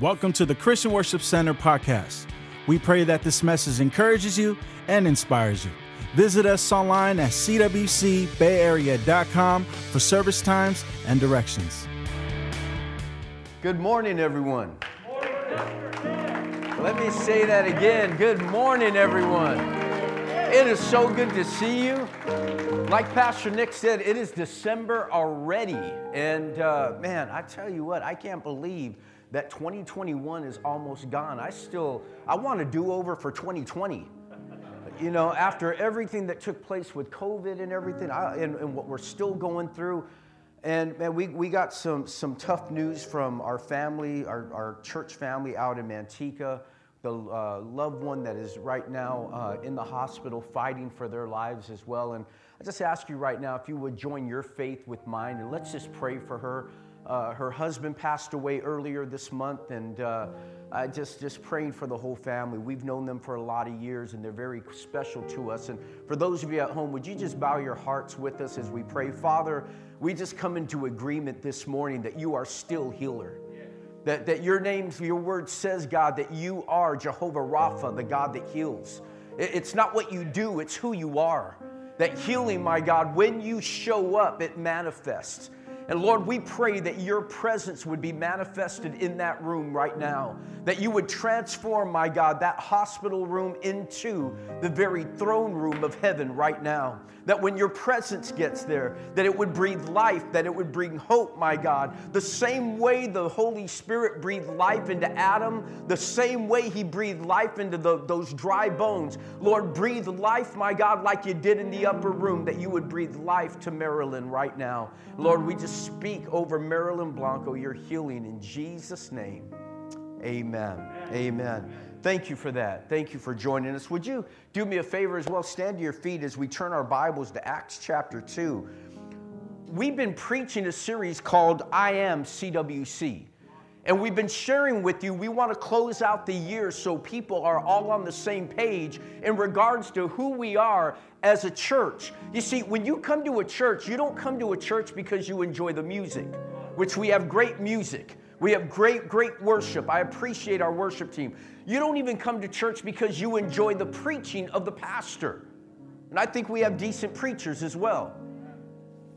Welcome to the Christian Worship Center podcast. We pray that this message encourages you and inspires you. Visit us online at cwcbayarea.com for service times and directions. Good morning, everyone. Let me say that again. Good morning, everyone. It is so good to see you. Like Pastor Nick said, it is December already. And uh, man, I tell you what, I can't believe that 2021 is almost gone. I still, I want a do over for 2020. You know, after everything that took place with COVID and everything, I, and, and what we're still going through, and man, we, we got some, some tough news from our family, our, our church family out in Manteca. The uh, loved one that is right now uh, in the hospital fighting for their lives as well. And I just ask you right now if you would join your faith with mine and let's just pray for her. Uh, her husband passed away earlier this month, and uh, I just just praying for the whole family. We've known them for a lot of years, and they're very special to us. And for those of you at home, would you just bow your hearts with us as we pray, Father? We just come into agreement this morning that you are still healer. That, that your name, your word says, God, that you are Jehovah Rapha, the God that heals. It, it's not what you do, it's who you are. That healing, my God, when you show up, it manifests. And Lord, we pray that your presence would be manifested in that room right now. That you would transform, my God, that hospital room into the very throne room of heaven right now. That when your presence gets there, that it would breathe life, that it would bring hope, my God. The same way the Holy Spirit breathed life into Adam, the same way he breathed life into the, those dry bones. Lord, breathe life, my God, like you did in the upper room, that you would breathe life to Marilyn right now. Lord, we just speak over Marilyn Blanco your healing in Jesus' name. Amen. Amen. Amen. Thank you for that. Thank you for joining us. Would you do me a favor as well? Stand to your feet as we turn our Bibles to Acts chapter 2. We've been preaching a series called I Am CWC. And we've been sharing with you, we want to close out the year so people are all on the same page in regards to who we are as a church. You see, when you come to a church, you don't come to a church because you enjoy the music, which we have great music. We have great, great worship. I appreciate our worship team. You don't even come to church because you enjoy the preaching of the pastor. And I think we have decent preachers as well.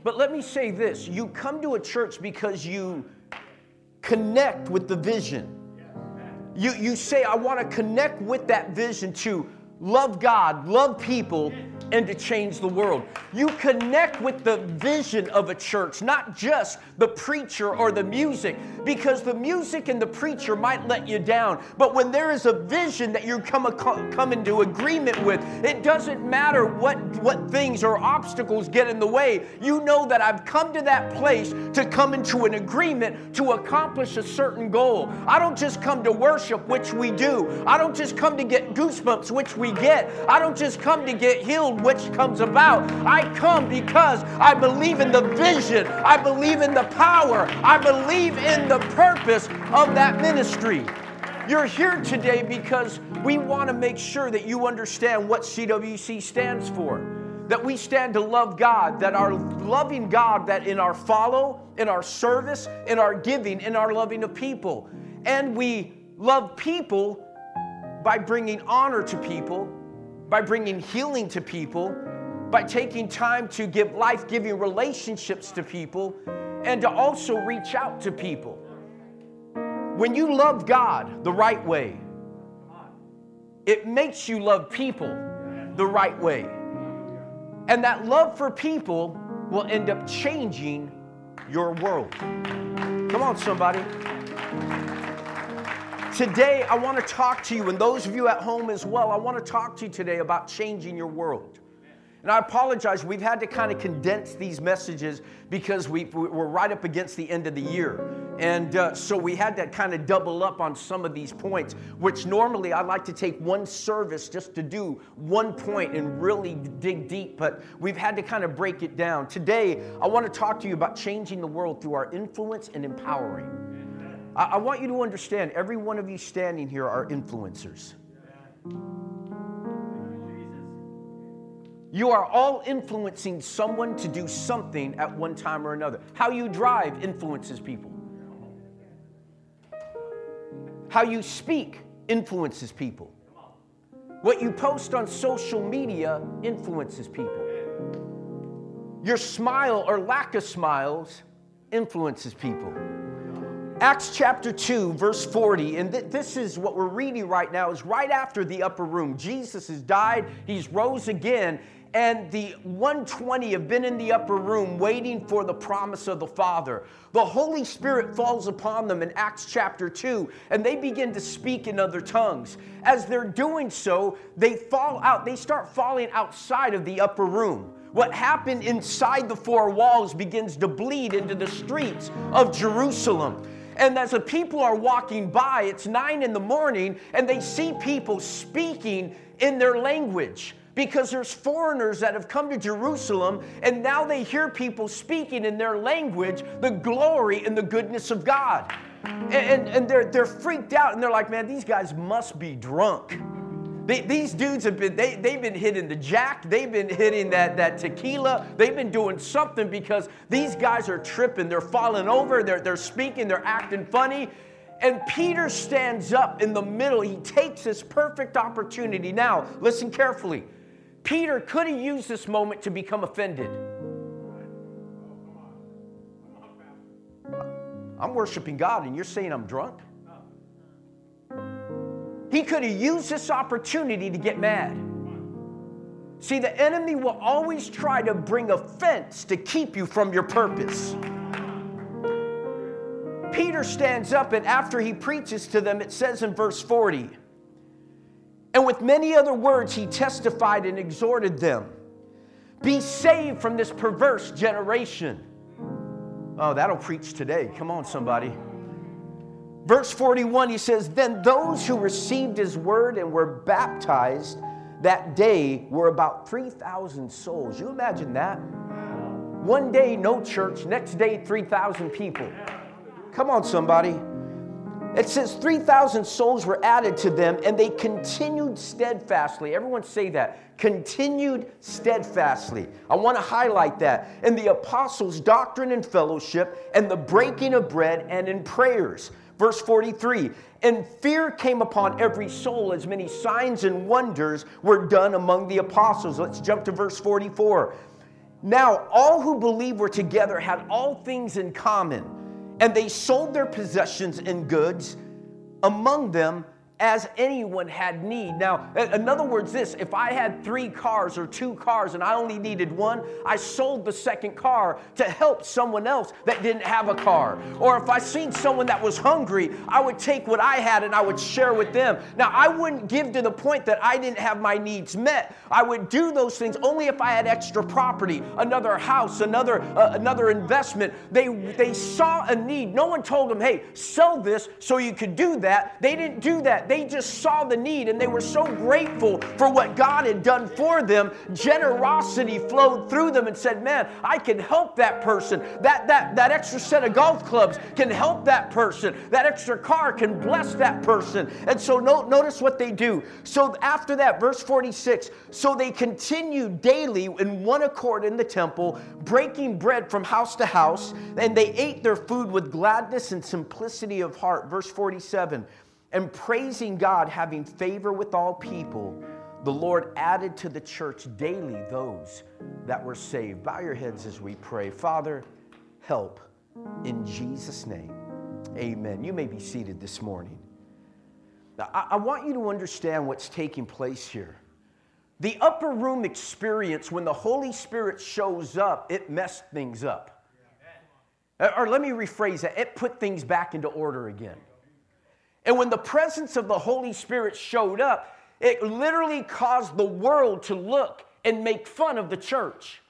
But let me say this you come to a church because you connect with the vision. You, you say, I want to connect with that vision to love God, love people, and to change the world. You connect with the vision of a church, not just the preacher or the music, because the music and the preacher might let you down. But when there is a vision that you come, come into agreement with, it doesn't matter what, what things or obstacles get in the way. You know that I've come to that place to come into an agreement to accomplish a certain goal. I don't just come to worship, which we do. I don't just come to get goosebumps, which we get. I don't just come to get healed, which comes about. I come because I believe in the vision, I believe in the power, I believe in the purpose of that ministry. You're here today because we want to make sure that you understand what CWC stands for. That we stand to love God, that our loving God, that in our follow, in our service, in our giving, in our loving of people. And we love people by bringing honor to people by bringing healing to people, by taking time to give life giving relationships to people, and to also reach out to people. When you love God the right way, it makes you love people the right way. And that love for people will end up changing your world. Come on, somebody. Today, I want to talk to you, and those of you at home as well, I want to talk to you today about changing your world. And I apologize, we've had to kind of condense these messages because we, we're right up against the end of the year. And uh, so we had to kind of double up on some of these points, which normally I like to take one service just to do one point and really dig deep, but we've had to kind of break it down. Today, I want to talk to you about changing the world through our influence and empowering. I, I want you to understand every one of you standing here are influencers. You are all influencing someone to do something at one time or another. How you drive influences people. How you speak influences people. What you post on social media influences people. Your smile or lack of smiles influences people. Acts chapter 2, verse 40, and th- this is what we're reading right now, is right after the upper room. Jesus has died, he's rose again, and the 120 have been in the upper room waiting for the promise of the Father. The Holy Spirit falls upon them in Acts chapter 2, and they begin to speak in other tongues. As they're doing so, they fall out, they start falling outside of the upper room. What happened inside the four walls begins to bleed into the streets of Jerusalem. And as the people are walking by, it's nine in the morning, and they see people speaking in their language because there's foreigners that have come to Jerusalem and now they hear people speaking in their language the glory and the goodness of God. And, and, and they're, they're freaked out and they're like, man, these guys must be drunk. They, these dudes have been, they, they've been hitting the jack, they've been hitting that, that tequila, they've been doing something because these guys are tripping. They're falling over, they're, they're speaking, they're acting funny. And Peter stands up in the middle. He takes this perfect opportunity. Now, listen carefully. Peter could have used this moment to become offended. I'm worshiping God, and you're saying I'm drunk? He could have used this opportunity to get mad. See, the enemy will always try to bring offense to keep you from your purpose. Peter stands up, and after he preaches to them, it says in verse 40, and with many other words, he testified and exhorted them be saved from this perverse generation. Oh, that'll preach today. Come on, somebody. Verse 41, he says, Then those who received his word and were baptized that day were about 3,000 souls. You imagine that? One day, no church. Next day, 3,000 people. Come on, somebody. It says 3,000 souls were added to them and they continued steadfastly. Everyone say that. Continued steadfastly. I want to highlight that. In the apostles' doctrine and fellowship, and the breaking of bread, and in prayers. Verse 43 And fear came upon every soul as many signs and wonders were done among the apostles. Let's jump to verse 44. Now, all who believed were together, had all things in common and they sold their possessions and goods among them as anyone had need. Now, in other words, this if I had three cars or two cars and I only needed one, I sold the second car to help someone else that didn't have a car. Or if I seen someone that was hungry, I would take what I had and I would share with them. Now, I wouldn't give to the point that I didn't have my needs met. I would do those things only if I had extra property, another house, another uh, another investment. They they saw a need. No one told them, "Hey, sell this so you could do that." They didn't do that. They just saw the need and they were so grateful for what God had done for them. Generosity flowed through them and said, Man, I can help that person. That, that, that extra set of golf clubs can help that person. That extra car can bless that person. And so no, notice what they do. So after that, verse 46 so they continued daily in one accord in the temple, breaking bread from house to house, and they ate their food with gladness and simplicity of heart. Verse 47 and praising God, having favor with all people, the Lord added to the church daily those that were saved. Bow your heads as we pray. Father, help in Jesus' name. Amen. You may be seated this morning. Now, I, I want you to understand what's taking place here. The upper room experience, when the Holy Spirit shows up, it messed things up. Or let me rephrase that it put things back into order again. And when the presence of the Holy Spirit showed up, it literally caused the world to look and make fun of the church.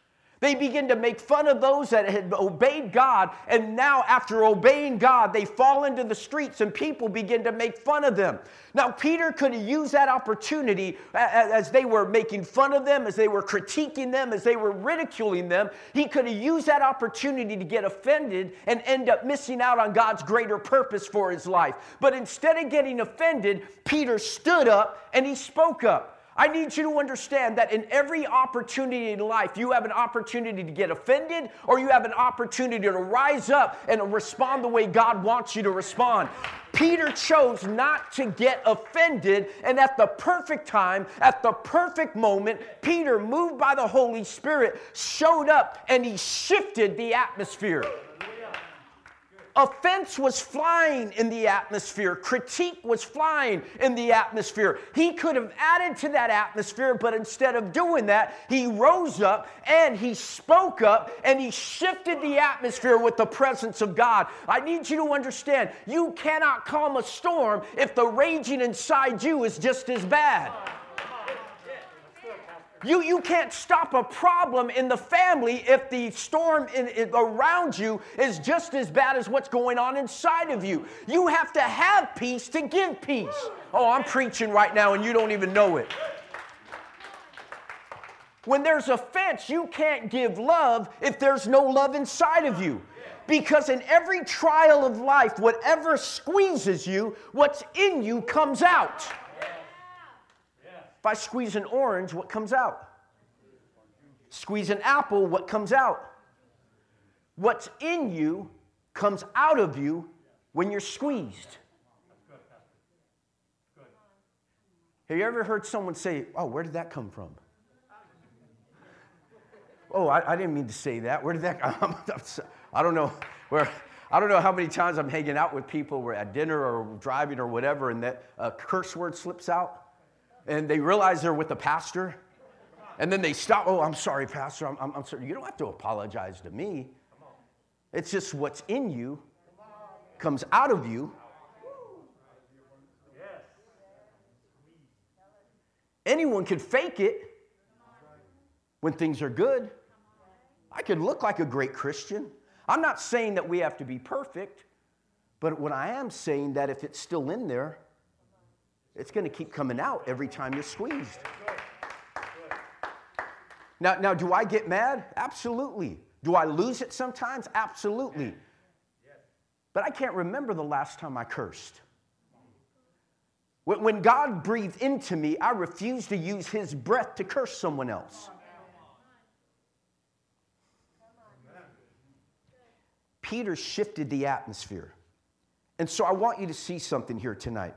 They begin to make fun of those that had obeyed God, and now, after obeying God, they fall into the streets and people begin to make fun of them. Now, Peter could have used that opportunity as they were making fun of them, as they were critiquing them, as they were ridiculing them. He could have used that opportunity to get offended and end up missing out on God's greater purpose for his life. But instead of getting offended, Peter stood up and he spoke up. I need you to understand that in every opportunity in life, you have an opportunity to get offended or you have an opportunity to rise up and respond the way God wants you to respond. Peter chose not to get offended, and at the perfect time, at the perfect moment, Peter, moved by the Holy Spirit, showed up and he shifted the atmosphere. Offense was flying in the atmosphere. Critique was flying in the atmosphere. He could have added to that atmosphere, but instead of doing that, he rose up and he spoke up and he shifted the atmosphere with the presence of God. I need you to understand you cannot calm a storm if the raging inside you is just as bad. You, you can't stop a problem in the family if the storm in, in, around you is just as bad as what's going on inside of you. You have to have peace to give peace. Oh, I'm preaching right now and you don't even know it. When there's offense, you can't give love if there's no love inside of you. Because in every trial of life, whatever squeezes you, what's in you comes out. If I squeeze an orange, what comes out? Squeeze an apple, what comes out? What's in you comes out of you when you're squeezed. Have you ever heard someone say, Oh, where did that come from? Oh, I, I didn't mean to say that. Where did that come I don't know where. I don't know how many times I'm hanging out with people, we're at dinner or driving or whatever, and that a curse word slips out and they realize they're with the pastor. And then they stop. Oh, I'm sorry, Pastor. I'm, I'm, I'm sorry. You don't have to apologize to me. It's just what's in you comes out of you. Anyone could fake it when things are good. I could look like a great Christian. I'm not saying that we have to be perfect, but what I am saying that if it's still in there, it's going to keep coming out every time you're squeezed. Now, now, do I get mad? Absolutely. Do I lose it sometimes? Absolutely. But I can't remember the last time I cursed. When God breathed into me, I refused to use his breath to curse someone else. Peter shifted the atmosphere. And so I want you to see something here tonight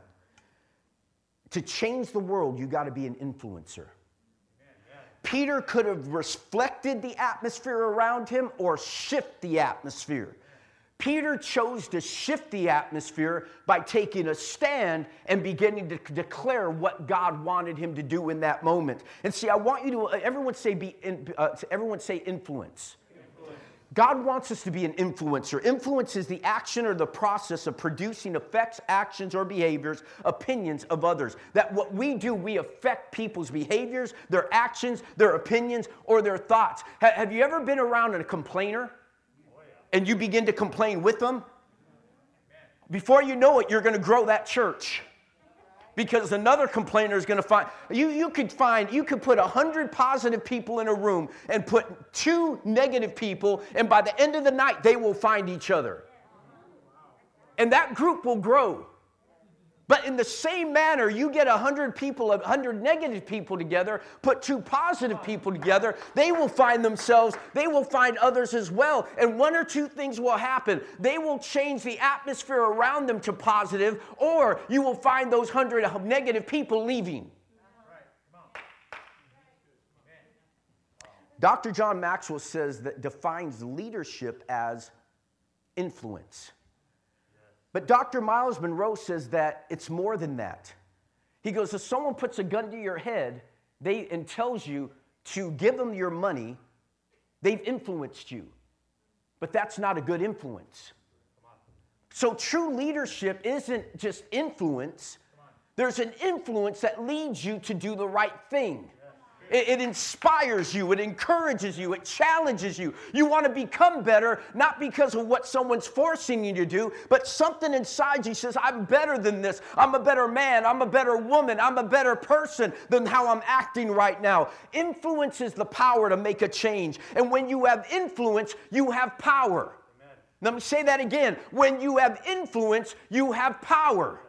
to change the world, you got to be an influencer. Peter could have reflected the atmosphere around him or shift the atmosphere. Peter chose to shift the atmosphere by taking a stand and beginning to declare what God wanted him to do in that moment. And see, I want you to everyone say be uh, everyone say influence. God wants us to be an influencer. Influence is the action or the process of producing effects, actions, or behaviors, opinions of others. That what we do, we affect people's behaviors, their actions, their opinions, or their thoughts. Have you ever been around a complainer and you begin to complain with them? Before you know it, you're going to grow that church because another complainer is going to find you, you could find you could put 100 positive people in a room and put two negative people and by the end of the night they will find each other. And that group will grow but in the same manner, you get 100 people, 100 negative people together, put two positive people together, they will find themselves, they will find others as well. And one or two things will happen. They will change the atmosphere around them to positive, or you will find those 100 negative people leaving. Dr. John Maxwell says that defines leadership as influence. But Dr. Miles Munroe says that it's more than that. He goes, if someone puts a gun to your head they, and tells you to give them your money, they've influenced you. But that's not a good influence. So true leadership isn't just influence, there's an influence that leads you to do the right thing. It, it, inspires you, it encourages you, it challenges you. You want to become better, not because of what someone's forcing you to do, but something inside you says, I'm better than this. I'm a better man. I'm a better woman. I'm a better person than how I'm acting right now. Influence is the power to make a change. And when you have influence, you have power. Amen. Let me say that again. When you have influence, you have power.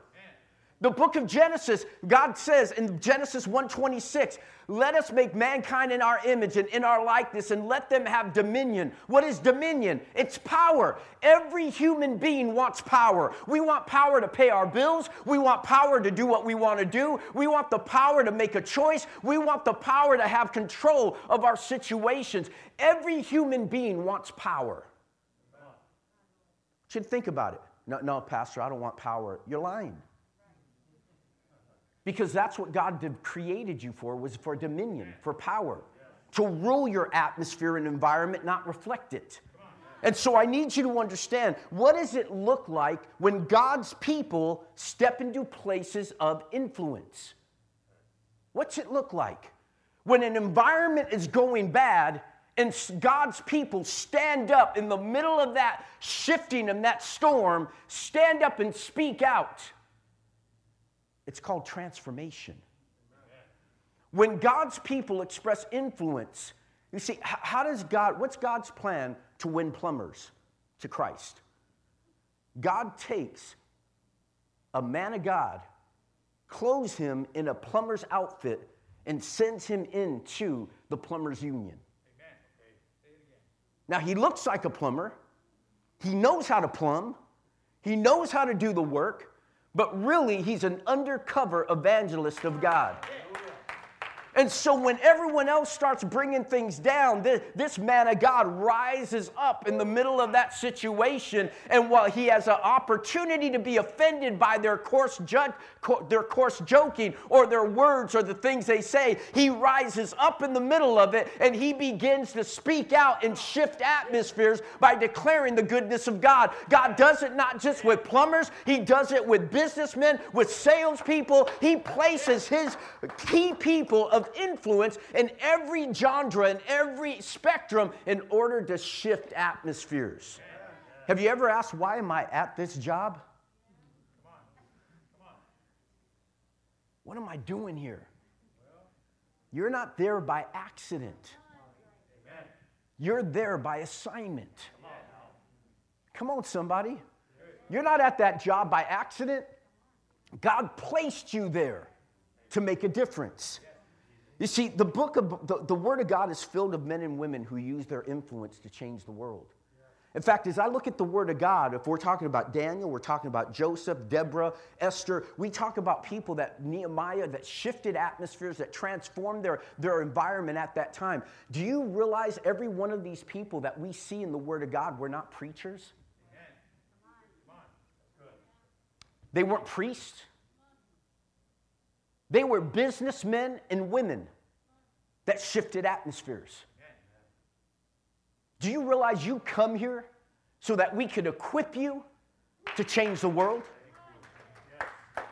The book of Genesis, God says in Genesis 1:26, "Let us make mankind in our image and in our likeness and let them have dominion." What is dominion? It's power. Every human being wants power. We want power to pay our bills, we want power to do what we want to do, we want the power to make a choice, we want the power to have control of our situations. Every human being wants power. Should think about it. No, no, pastor, I don't want power. You're lying because that's what God created you for was for dominion, for power, to rule your atmosphere and environment, not reflect it. And so I need you to understand what does it look like when God's people step into places of influence? What's it look like? When an environment is going bad and God's people stand up in the middle of that shifting and that storm, stand up and speak out. It's called transformation. When God's people express influence, you see, how does God, what's God's plan to win plumbers to Christ? God takes a man of God, clothes him in a plumber's outfit, and sends him into the plumber's union. Now, he looks like a plumber. He knows how to plumb. He knows how to do the work but really he's an undercover evangelist of God. And so when everyone else starts bringing things down, this, this, man of God rises up in the middle of that situation. And while he has an opportunity to be offended by their coarse, ju- their coarse joking or their words or the things they say, he rises up in the middle of it and he begins to speak out and shift atmospheres by declaring the goodness of God. God does it not just with plumbers, he does it with businessmen, with salespeople. He places his key people of influence in every genre and every spectrum in order to shift atmospheres. Have you ever asked, why am I at this job? What am I doing here? You're not there by accident. You're there by assignment. Come on, somebody. You're not at that job by accident. God placed you there to make a difference. You see, the book of the, the Word of God is filled of men and women who use their influence to change the world. In fact, as I look at the Word of God, if we're talking about Daniel, we're talking about Joseph, Deborah, Esther, we talk about people that Nehemiah that shifted atmospheres, that transformed their, their environment at that time. Do you realize every one of these people that we see in the Word of God were not preachers? They weren't priests. They were businessmen and women that shifted atmospheres. Do you realize you come here so that we could equip you to change the world?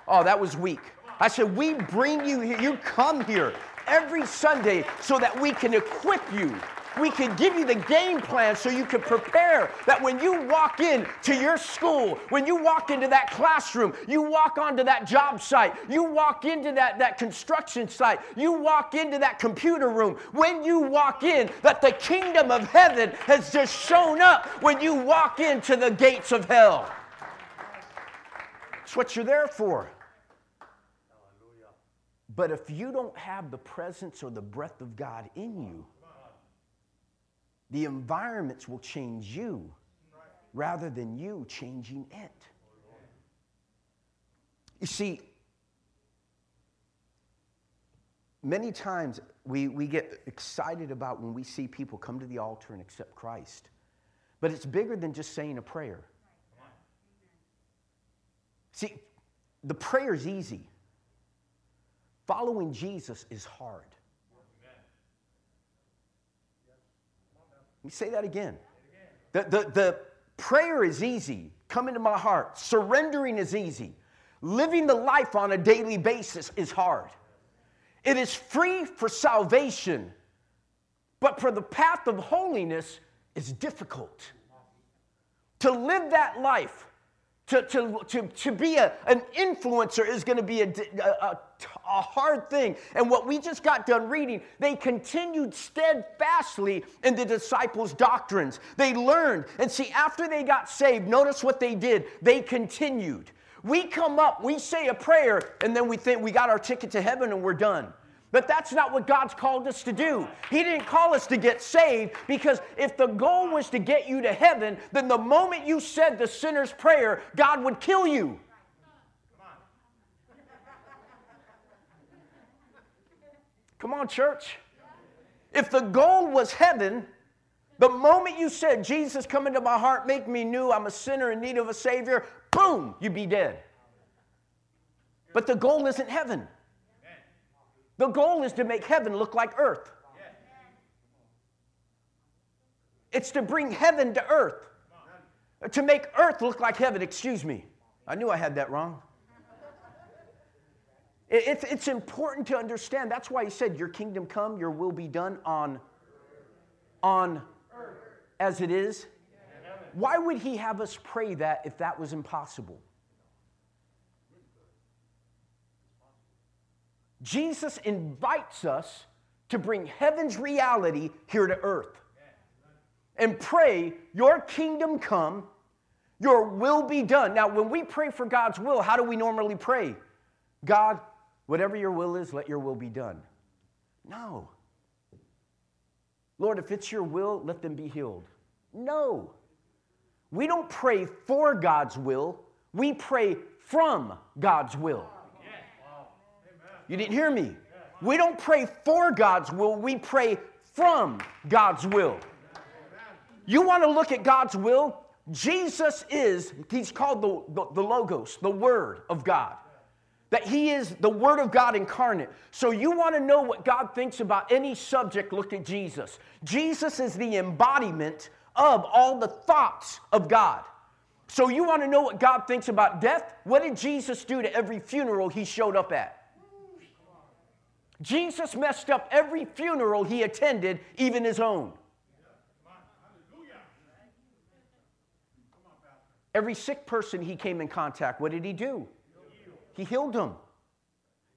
Oh, that was weak. I said, We bring you here. You come here every Sunday so that we can equip you we can give you the game plan so you can prepare that when you walk in to your school, when you walk into that classroom, you walk onto that job site, you walk into that, that construction site, you walk into that computer room, when you walk in, that the kingdom of heaven has just shown up when you walk into the gates of hell. That's what you're there for. But if you don't have the presence or the breath of God in you, the environments will change you rather than you changing it. You see, many times we, we get excited about when we see people come to the altar and accept Christ, but it's bigger than just saying a prayer. See, the prayer is easy, following Jesus is hard. Me say that again. The, the, the prayer is easy. Come into my heart. Surrendering is easy. Living the life on a daily basis is hard. It is free for salvation, but for the path of holiness is difficult. To live that life to, to, to, to be a, an influencer is going to be a, a, a, hard thing. And what we just got done reading, they continued steadfastly in the disciples' doctrines. They learned. And see, after they got saved, notice what they did. They continued. We come up, we say a prayer, and then we think we got our ticket to heaven and we're done. But that's not what God's called us to do. He didn't call us to get saved because if the goal was to get you to heaven, then the moment you said the sinner's prayer, God would kill you. Come on, church. If the goal was heaven, the moment you said, Jesus, come into my heart, make me new, I'm a sinner in need of a Savior, boom, you'd be dead. But the goal isn't heaven. The goal is to make heaven look like earth. It's to bring heaven to earth. To make earth look like heaven, excuse me. I knew I had that wrong. It's, important to understand. That's why he said, Your kingdom come, your will be done on, on earth as it is. Why would he have us pray that if that was impossible? Jesus invites us to bring heaven's reality here to earth and pray, Your kingdom come, your will be done. Now, when we pray for God's will, how do we normally pray? God, whatever your will is, let your will be done. No. Lord, if it's your will, let them be healed. No. We don't pray for God's will, we pray from God's will. You didn't hear me. We don't pray for God's will, we pray from God's will. You want to look at God's will? Jesus is, he's called the, the, the, Logos, the Word of God. That he is the Word of God incarnate. So you want to know what God thinks about any subject, look at Jesus. Jesus is the embodiment of all the thoughts of God. So you want to know what God thinks about death? What did Jesus do to every funeral he showed up at? Jesus messed up every funeral he attended, even his own. Every sick person he came in contact, what did he do? He healed them.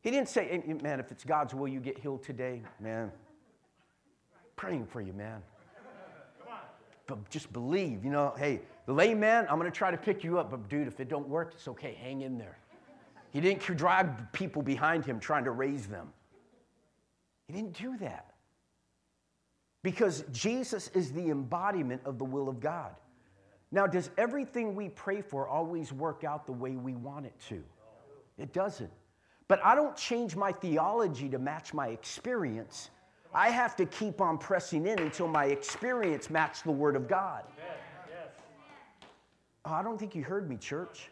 He didn't say, man, if it's God's will you get healed today, man. Praying for you, man. But just believe, you know, hey, the layman, I'm going to try to pick you up, but dude, if it don't work, it's okay, hang in there. He didn't drag people behind him trying to raise them. He didn't do that. Because Jesus is the embodiment of the will of God. Now, does everything we pray for always work out the way we want it to? It doesn't. But I don't change my theology to match my experience. I have to keep on pressing in until my experience matches the Word of God. Oh, I don't think you heard me, church.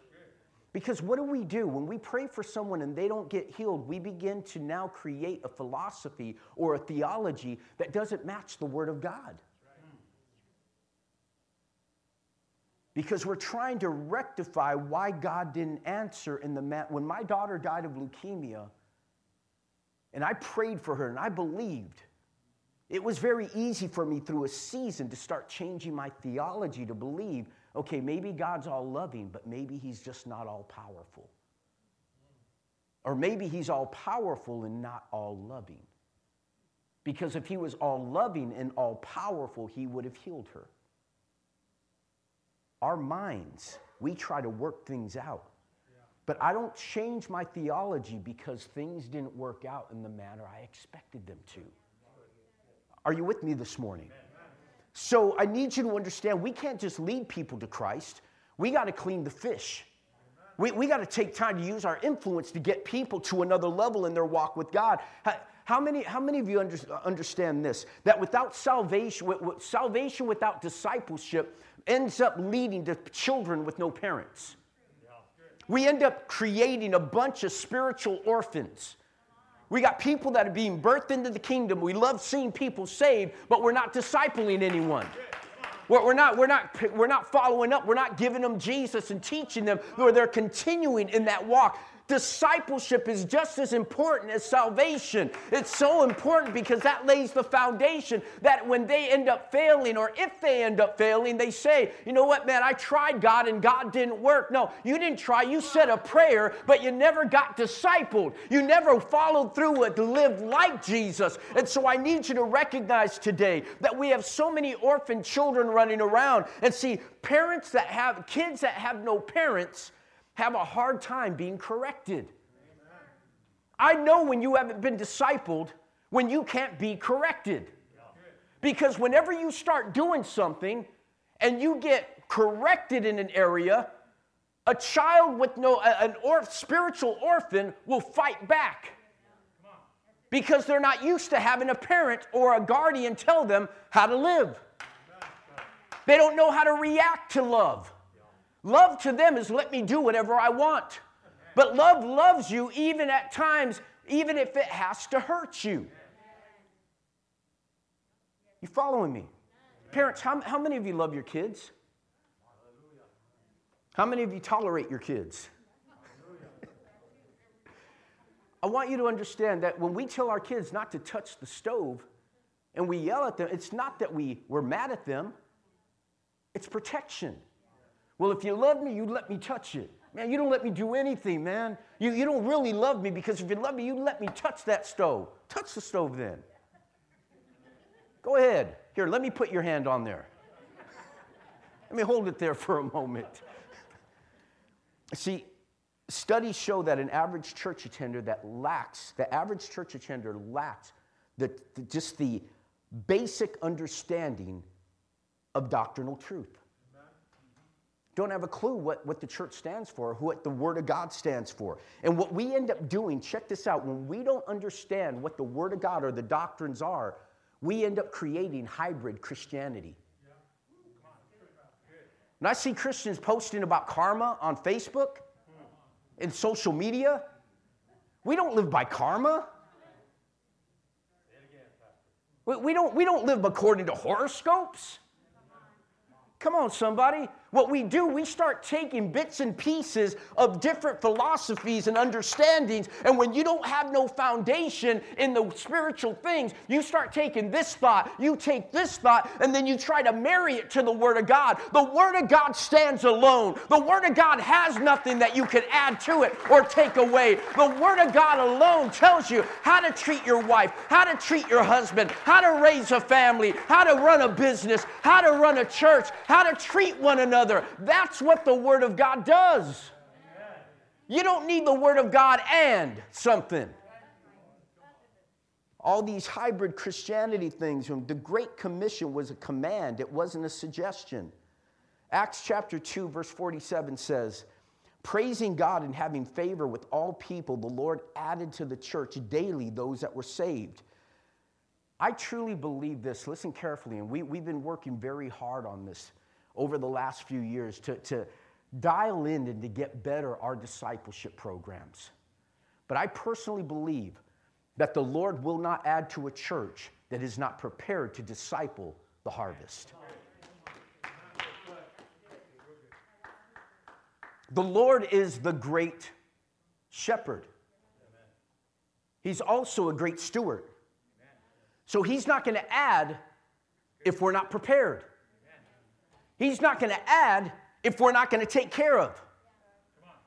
Because what do we do? When we pray for someone and they don't get healed, we begin to now create a philosophy or a theology that doesn't match the Word of God. Because we're trying to rectify why God didn't answer in the man. When my daughter died of leukemia, and I prayed for her and I believed, it was very easy for me through a season to start changing my theology to believe okay, maybe God's all loving, but maybe he's just not all powerful. Or maybe he's all powerful and not all loving. Because if he was all loving and all powerful, he would have healed her. Our minds, we try to work things out. But I don't change my theology because things didn't work out in the manner I expected them to. Are you with me this morning? So I need you to understand we can't just lead people to Christ, we got to clean the fish. We, we got to take time to use our influence to get people to another level in their walk with God. How, many, how many of you under, understand this? That without salvation, salvation without discipleship ends up leading to children with no parents. We end up creating a bunch of spiritual orphans we got people that are being birthed into the kingdom. We love seeing people saved, but we're not discipling anyone. We're not, we're, not, we're not following up. We're not giving them Jesus and teaching them, or they're continuing in that walk. Discipleship is just as important as salvation. It's so important because that lays the foundation that when they end up failing, or if they end up failing, they say, You know what, man, I tried God and God didn't work. No, you didn't try. You said a prayer, but you never got discipled. You never followed through it to live like Jesus. And so I need you to recognize today that we have so many orphan children running around. And see, parents that have kids that have no parents have a hard time being corrected. I know when you haven't been discipled, when you can't be corrected. Because whenever you start doing something and you get corrected in an area, a child with no, an or, spiritual orphan will fight back because they're not used to having a parent or a guardian tell them how to live. They don't know how to react to love. Love to them is let me do whatever I want. But love loves you even at times, even if it has to hurt you. You following me? Parents, how, how many of you love your kids? How many of you tolerate your kids? I want you to understand that when we tell our kids not to touch the stove and we yell at them, it's not that we, we're mad at them, it's protection. Well, if you love me, you let me touch it. Man, you don't let me do anything, man. You, you don't really love me because if you love me, you let me touch that stove. Touch the stove then. Go ahead. Here, let me put your hand on there. let me hold it there for a moment. See, studies show that an average church attender that lacks, the average church attender lacks the, the, just the basic understanding of doctrinal truth. Don't have a clue what, what the church stands for, what the Word of God stands for. And what we end up doing, check this out, when we don't understand what the Word of God or the doctrines are, we end up creating hybrid Christianity. And I see Christians posting about karma on Facebook and social media. We don't live by karma. We, don't, we don't live according to horoscopes. Come on, somebody. What we do, we start taking bits and pieces of different philosophies and understandings. And when you don't have no foundation in the spiritual things, you start taking this thought, you take this thought, and then you try to marry it to the Word of God. The Word of God stands alone. The Word of God has nothing that you can add to it or take away. The Word of God alone tells you how to treat your wife, how to treat your husband, how to raise a family, how to run a business, how to run a church, how to treat one another. That's what the Word of God does. You don't need the Word of God and something. All these hybrid Christianity things, the Great Commission was a command, it wasn't a suggestion. Acts chapter 2, verse 47 says, Praising God and having favor with all people, the Lord added to the church daily those that were saved. I truly believe this. Listen carefully, and we, we've been working very hard on this over the last few years to, to dial in and to get better our discipleship programs. But I personally believe that the Lord will not add to a church that is not prepared to disciple the harvest. The Lord is the great shepherd. He's also a great steward. So he's not going to add if we're not prepared. He's not going to add if we're not going to take care of.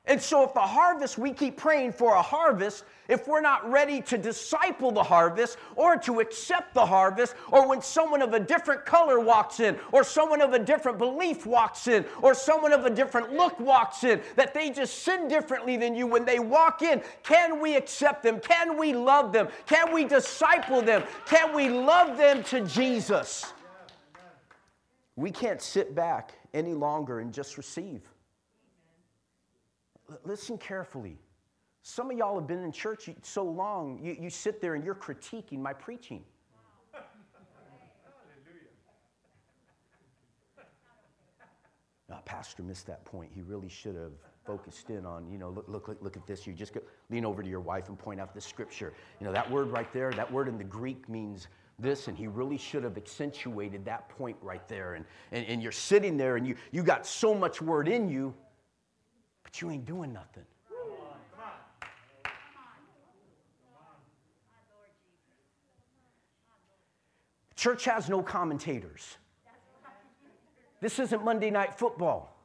And so, if the harvest, we keep praying for a harvest, if we're not ready to disciple the harvest or to accept the harvest, or when someone of a different color walks in, or someone of a different belief walks in, or someone of a different look walks in, that they just sin differently than you when they walk in, can we accept them? Can we love them? Can we disciple them? Can we love them to Jesus? We can't sit back any longer and just receive. L- listen carefully. Some of y'all have been in church so long, you, you sit there and you're critiquing my preaching. pastor missed that point. He really should have focused in on, you know, look, look, look, look at this. You just go, lean over to your wife and point out the scripture. You know, that word right there, that word in the Greek means this and he really should have accentuated that point right there. And, and, and you're sitting there and you, you got so much word in you but you ain't doing nothing. Church has no commentators. This isn't monday night football.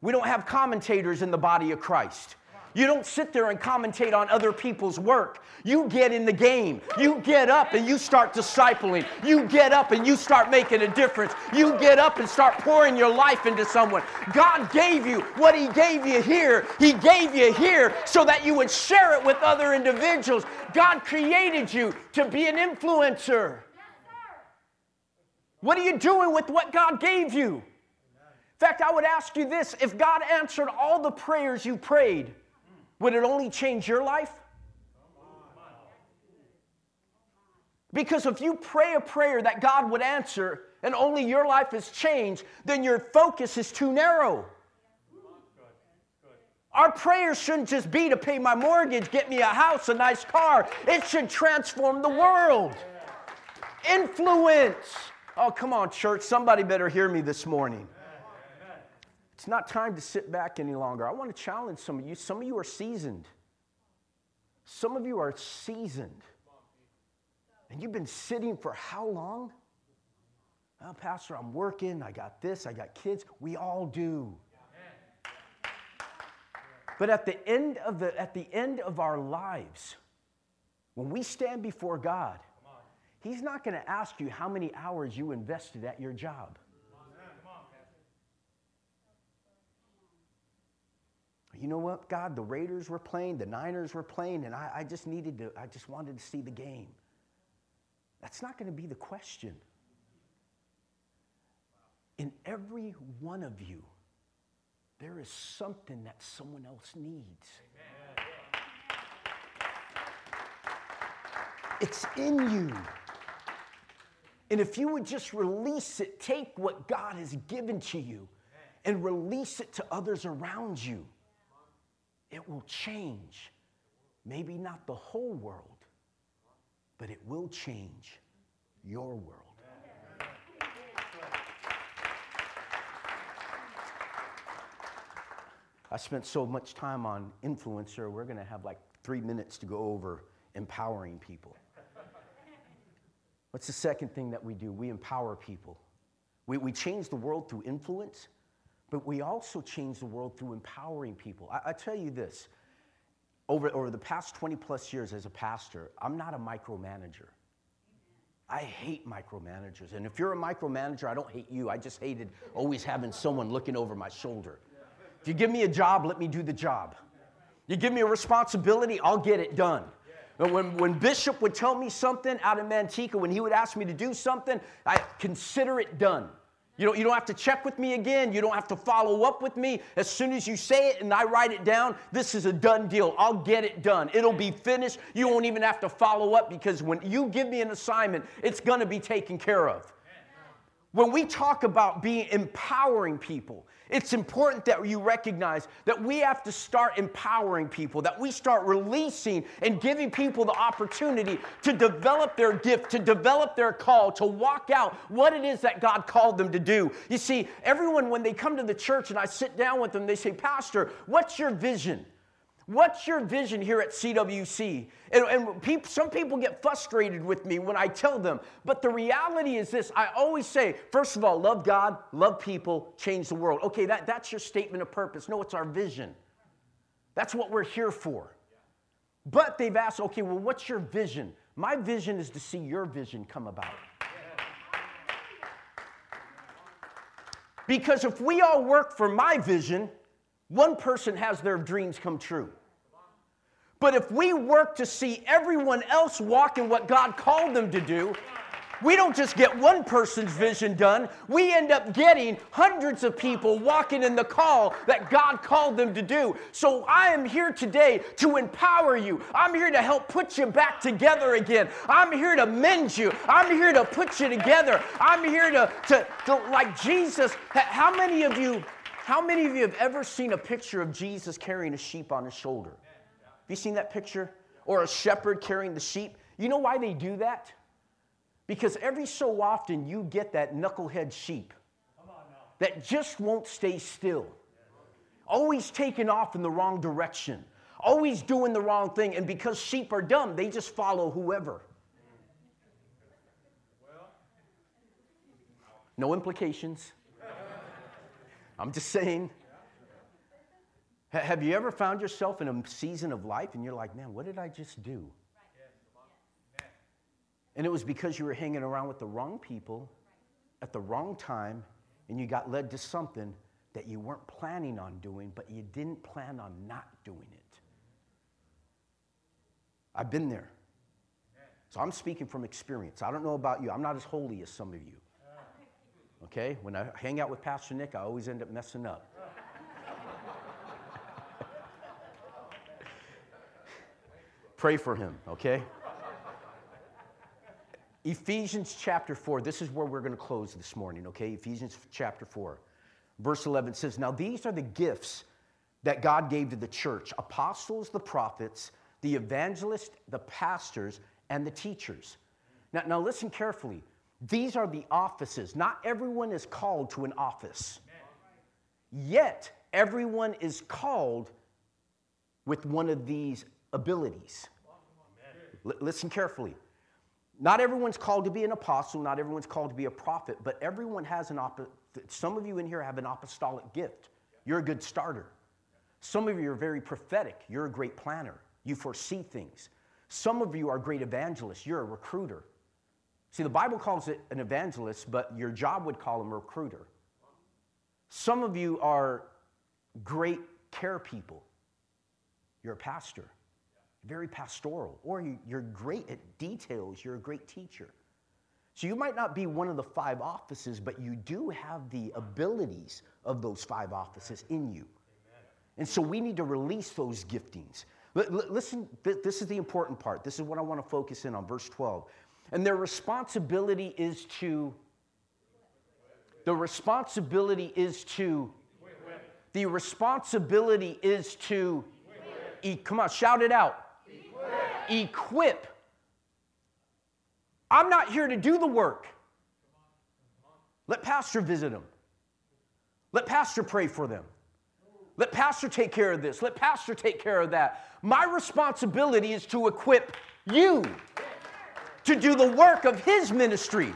We don't have commentators in the body of christ You don't sit there and commentate on other people's work. You get in the game. You get up and you start discipling. You get up and you start making a difference. You get up and start pouring your life into someone. God gave you what He gave you here. He gave you here so that you would share it with other individuals. God created you to be an influencer. What are you doing with what God gave you? In fact, I would ask you this if God answered all the prayers you prayed, would it only change your life? Because if you pray a prayer that God would answer and only your life is changed, then your focus is too narrow. Our prayers shouldn't just be to pay my mortgage, get me a house, a nice car. It should transform the world. Influence. Oh, come on, church. Somebody better hear me this morning. It's not time to sit back any longer. I want to challenge some of you. Some of you are seasoned. Some of you are seasoned. And you've been sitting for how long? Well, Pastor, I'm working. I got this. I got kids. We all do. But at the end of the at the end of our lives, when we stand before God, He's not going to ask you how many hours you invested at your job. You know what, God, the Raiders were playing, the Niners were playing, and I, I just needed to, I just wanted to see the game. That's not going to be the question. In every one of you, there is something that someone else needs. It's in you. And if you would just release it, take what God has given to you and release it to others around you, it will change. Maybe not the whole world, but it will change your world. I spent so much time on influencer, we're going to have like three minutes to go over empowering people. What's the second thing that we do? We empower people. We, we change the world through influence, but we also change the world through empowering people. I, I tell you this over, over the past 20 plus years as a pastor, I'm not a micromanager. I hate micromanagers. And if you're a micromanager, I don't hate you. I just hated always having someone looking over my shoulder. If you give me a job, let me do the job. You give me a responsibility, I'll get it done. When, when Bishop would tell me something out of Manteca, when he would ask me to do something, I consider it done. You don't, you don't have to check with me again. You don't have to follow up with me. As soon as you say it and I write it down, this is a done deal. I'll get it done. It'll be finished. You won't even have to follow up because when you give me an assignment, it's going to be taken care of. When we talk about being empowering people, it's important that you recognize that we have to start empowering people, that we start releasing and giving people the opportunity to develop their gift, to develop their call, to walk out what it is that God called them to do. You see, everyone, when they come to the church and I sit down with them, they say, Pastor, what's your vision? What's your vision here at CWC? And, and people, some people get frustrated with me when I tell them, but the reality is this I always say, first of all, love God, love people, change the world. Okay, that, that's your statement of purpose. No, it's our vision. That's what we're here for. But they've asked, okay, well, what's your vision? My vision is to see your vision come about. Because if we all work for my vision, one person has their dreams come true. But if we work to see everyone else walk in what God called them to do, we don't just get one person's vision done, we end up getting hundreds of people walking in the call that God called them to do. So I am here today to empower you. I'm here to help put you back together again. I'm here to mend you. I'm here to put you together. I'm here to, to, to like Jesus. How many of you how many of you have ever seen a picture of Jesus carrying a sheep on his shoulder? Have you seen that picture? Or a shepherd carrying the sheep? You know why they do that? Because every so often you get that knucklehead sheep that just won't stay still, always taking off in the wrong direction, always doing the wrong thing. And because sheep are dumb, they just follow whoever. No implications. I'm just saying. Have you ever found yourself in a season of life and you're like, man, what did I just do? And it was because you were hanging around with the wrong people at the wrong time and you got led to something that you weren't planning on doing, but you didn't plan on not doing it. I've been there. So I'm speaking from experience. I don't know about you. I'm not as holy as some of you. Okay? When I hang out with Pastor Nick, I always end up messing up. Pray for him, okay? Ephesians chapter 4, this is where we're going to close this morning, okay? Ephesians chapter 4, verse 11 says, Now these are the gifts that God gave to the church apostles, the prophets, the evangelists, the pastors, and the teachers. Now, now listen carefully. These are the offices. Not everyone is called to an office. Yet, everyone is called with one of these abilities. L- listen carefully. Not everyone's called to be an apostle, not everyone's called to be a prophet, but everyone has an op- some of you in here have an apostolic gift. You're a good starter. Some of you are very prophetic. You're a great planner. You foresee things. Some of you are great evangelists. You're a recruiter. See, the Bible calls it an evangelist, but your job would call him a recruiter. Some of you are great care people. You're a pastor, very pastoral, or you're great at details. You're a great teacher. So you might not be one of the five offices, but you do have the abilities of those five offices in you. And so we need to release those giftings. Listen, this is the important part. This is what I want to focus in on, verse 12. And their responsibility is to, the responsibility is to, the responsibility is to, e- come on, shout it out. Equip. Equip. I'm not here to do the work. Let Pastor visit them. Let Pastor pray for them. Let Pastor take care of this. Let Pastor take care of that. My responsibility is to equip you to do the work of His ministry.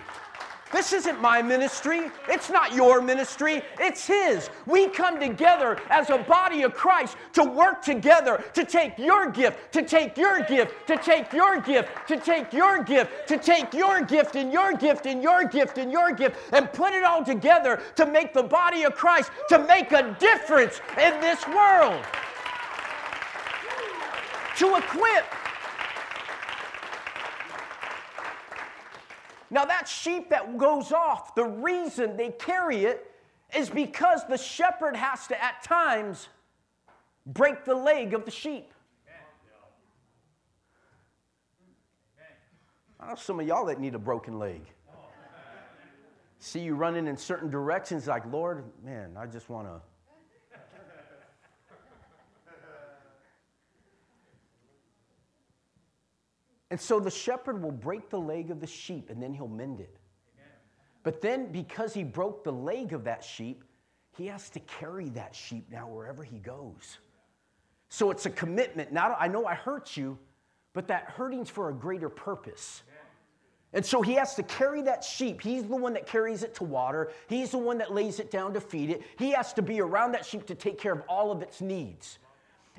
This isn't my ministry. It's not your ministry. It's His. We come together as a body of Christ to work together to take your gift, to take your gift, to take your gift, to take your gift, to take your gift and your gift and your gift and your gift and put it all together to make the body of Christ, to make a difference in this world. To equip. Now, that sheep that goes off, the reason they carry it is because the shepherd has to, at times, break the leg of the sheep. I know some of y'all that need a broken leg. See you running in certain directions, like, Lord, man, I just want to And so the shepherd will break the leg of the sheep and then he'll mend it. But then, because he broke the leg of that sheep, he has to carry that sheep now wherever he goes. So it's a commitment. Now, I know I hurt you, but that hurting's for a greater purpose. And so he has to carry that sheep. He's the one that carries it to water. He's the one that lays it down to feed it. He has to be around that sheep to take care of all of its needs.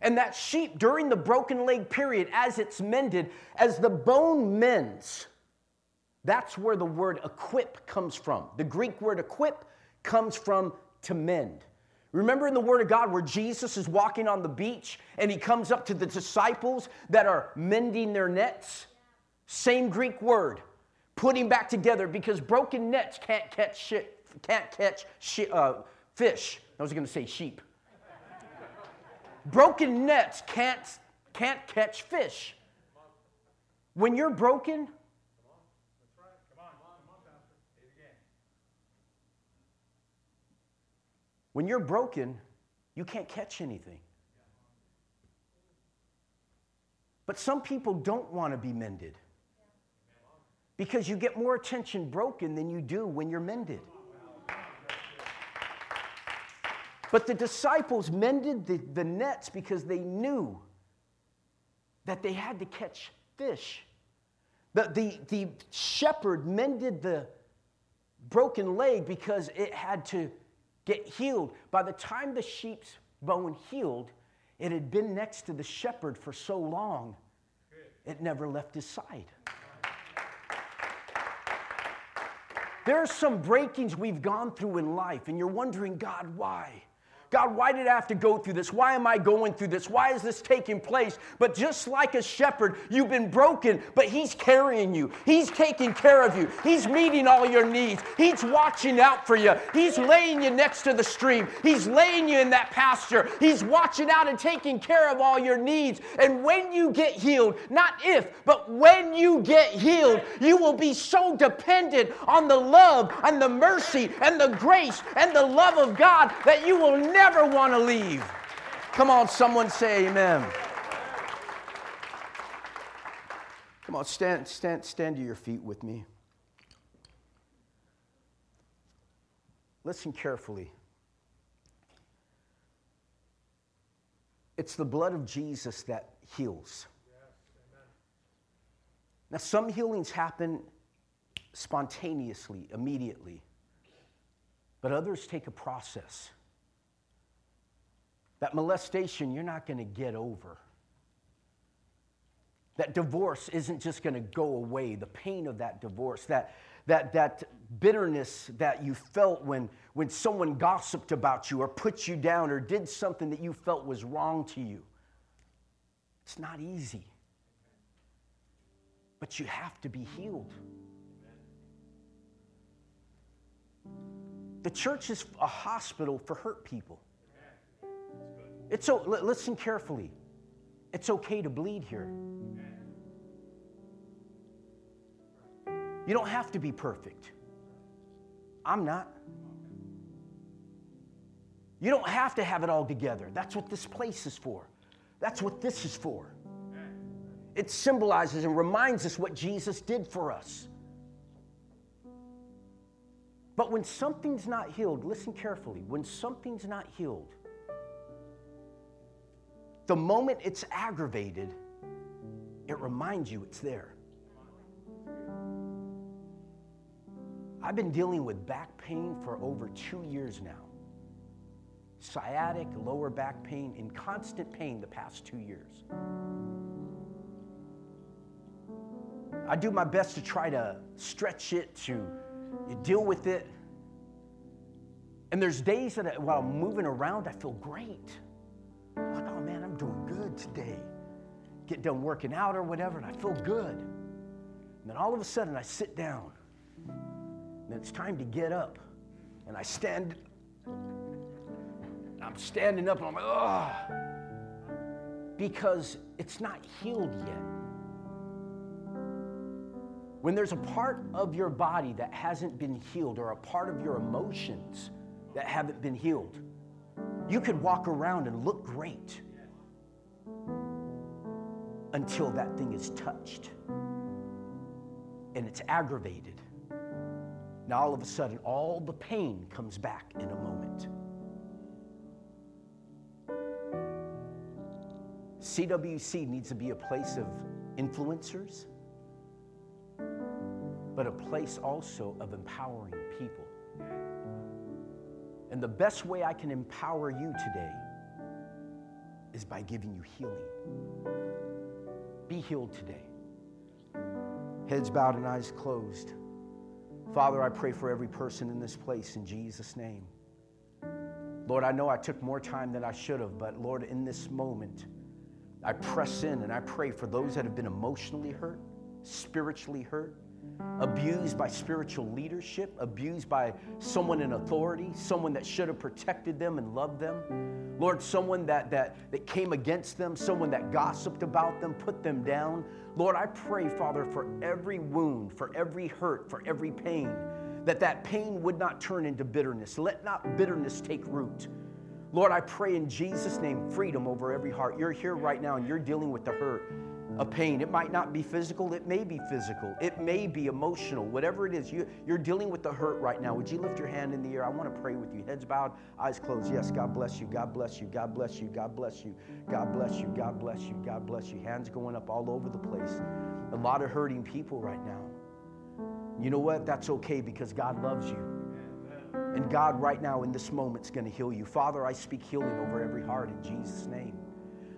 And that sheep, during the broken leg period, as it's mended, as the bone mends, that's where the word equip comes from. The Greek word equip comes from to mend. Remember in the Word of God where Jesus is walking on the beach and he comes up to the disciples that are mending their nets? Same Greek word, putting back together because broken nets can't catch shit, can't catch uh, fish. I was going to say sheep broken nets can't, can't catch fish. When you're broken, when you're broken, you can't catch anything. But some people don't want to be mended because you get more attention broken than you do when you're mended. But the disciples mended the, the nets because they knew that they had to catch fish. The, the, the shepherd mended the broken leg because it had to get healed. By the time the sheep's bone healed, It had been next to the shepherd for so long, it never left his side. There are some breakings we've gone through in life, and you're wondering, God, why? God, why did I have to go through this? Why am I going through this? Why is this taking place? But just like a shepherd, you've been broken, but He's carrying you. He's taking care of you. He's meeting all your needs. He's watching out for you. He's laying you next to the stream. He's laying you in that pasture. He's watching out and taking care of all your needs. And when you get healed, not if, but when you get healed, you will be so dependent on the love and the mercy and the grace and the love of God that you will never never want to leave. Come on, someone say amen. Come on, stand, stand, stand to your feet with me. Listen carefully. It's the blood of Jesus that heals. Now, some healings happen spontaneously, immediately, but others take a process. That molestation, you're not going to get over. That divorce isn't just going to go away. The pain of that divorce, that, that, that bitterness that you felt when, when someone gossiped about you or put you down or did something that you felt was wrong to you. It's not easy. But you have to be healed. The church is a hospital for hurt people. It's so, listen carefully. It's okay to bleed here. You don't have to be perfect. I'm not. You don't have to have it all together. That's what this place is for. That's what this is for. It symbolizes and reminds us what Jesus did for us. But when something's not healed, listen carefully. When something's not healed, the moment it's aggravated, it reminds you it's there. I've been dealing with back pain for over two years now. Sciatic, lower back pain, in constant pain the past two years. I do my best to try to stretch it, to deal with it. And there's days that I, while I'm moving around, I feel great. Good today. Get done working out or whatever, and I feel good. And then all of a sudden, I sit down. And it's time to get up. And I stand. I'm standing up, and I'm like, oh. Because it's not healed yet. When there's a part of your body that hasn't been healed, or a part of your emotions that haven't been healed, you could walk around and look great until that thing is touched and it's aggravated. Now, all of a sudden, all the pain comes back in a moment. CWC needs to be a place of influencers, but a place also of empowering people. And the best way I can empower you today is by giving you healing. Be healed today. Heads bowed and eyes closed. Father, I pray for every person in this place in Jesus' name. Lord, I know I took more time than I should have, but Lord, in this moment, I press in and I pray for those that have been emotionally hurt, spiritually hurt, abused by spiritual leadership, abused by someone in authority, someone that should have protected them and loved them. Lord, someone that, that, that came against them, someone that gossiped about them, put them down. Lord, I pray, Father, for every wound, for every hurt, for every pain, that that pain would not turn into bitterness. Let not bitterness take root. Lord, I pray in Jesus' name freedom over every heart. You're here right now and you're dealing with the hurt a pain. It might not be physical, it may be physical, it may be emotional, whatever it is. You, you're dealing with the hurt right now. Would you lift your hand in the air? I want to pray with you. Heads bowed, eyes closed. Yes, God bless you, God bless you, God bless you, God bless you, God bless you, God bless you, God bless you. Hands going up all over the place. A lot of hurting people right now. You know what? That's okay because God loves you. And God, right now in this moment, is going to heal you. Father, I speak healing over every heart in Jesus' name.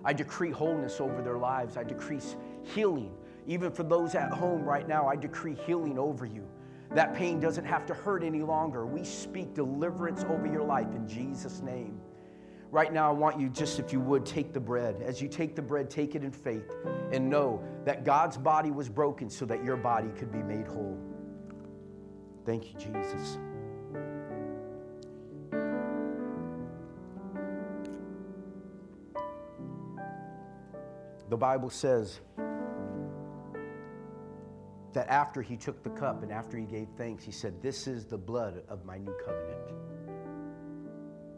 I decree wholeness over their lives. I decree healing. Even for those at home right now, I decree healing over you. That pain doesn't have to hurt any longer. We speak deliverance over your life in Jesus' name. Right now, I want you just, if you would, take the bread. As you take the bread, take it in faith and know that God's body was broken so that your body could be made whole. Thank you, Jesus. The Bible says that after he took the cup and after he gave thanks, he said, This is the blood of my new covenant.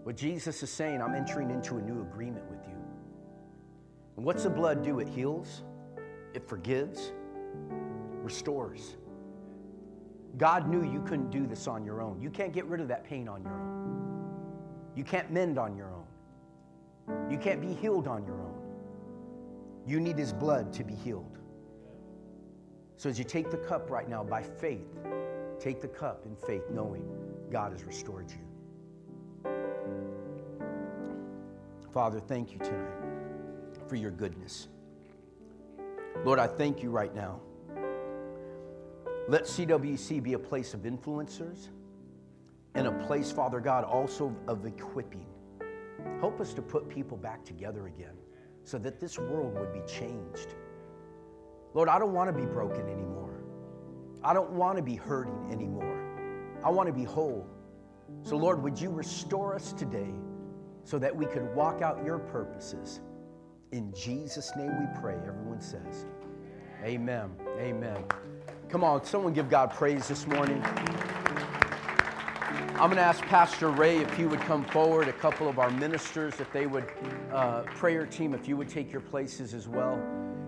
What Jesus is saying, I'm entering into a new agreement with you. And what's the blood do? It heals, it forgives, restores. God knew you couldn't do this on your own. You can't get rid of that pain on your own. You can't mend on your own. You can't be healed on your own. You need His blood to be healed. So as you take the cup right now by faith, take the cup in faith, knowing God has restored you. Father, thank you tonight for your goodness. Lord, I thank you right now. Let CWC be a place of influencers and a place, Father God, also of equipping. Help us to put people back together again so that this world would be changed. Lord, I don't want to be broken anymore. I don't want to be hurting anymore. I want to be whole. So, Lord, would you restore us today so that we could walk out your purposes? In Jesus' name we pray. Everyone says, Amen. Amen. Come on, someone give God praise this morning. I'm going to ask Pastor Ray if he would come forward, a couple of our ministers, if they would, uh, prayer team, if you would take your places as well.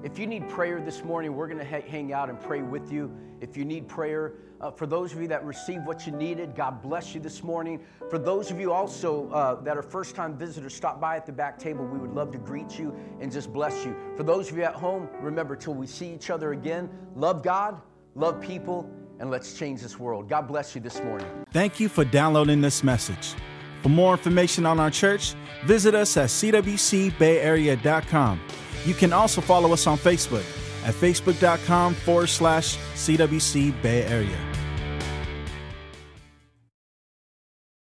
If you need prayer this morning, we're going to ha- hang out and pray with you. If you need prayer, uh, for those of you that received what you needed, God bless you this morning. For those of you also uh, that are first time visitors, stop by at the back table. We would love to greet you and just bless you. For those of you at home, remember till we see each other again, love God, love people, and let's change this world. God bless you this morning. Thank you for downloading this message. For more information on our church, visit us at cwcbayarea.com. You can also follow us on Facebook at facebook.com forward slash CWC Bay Area.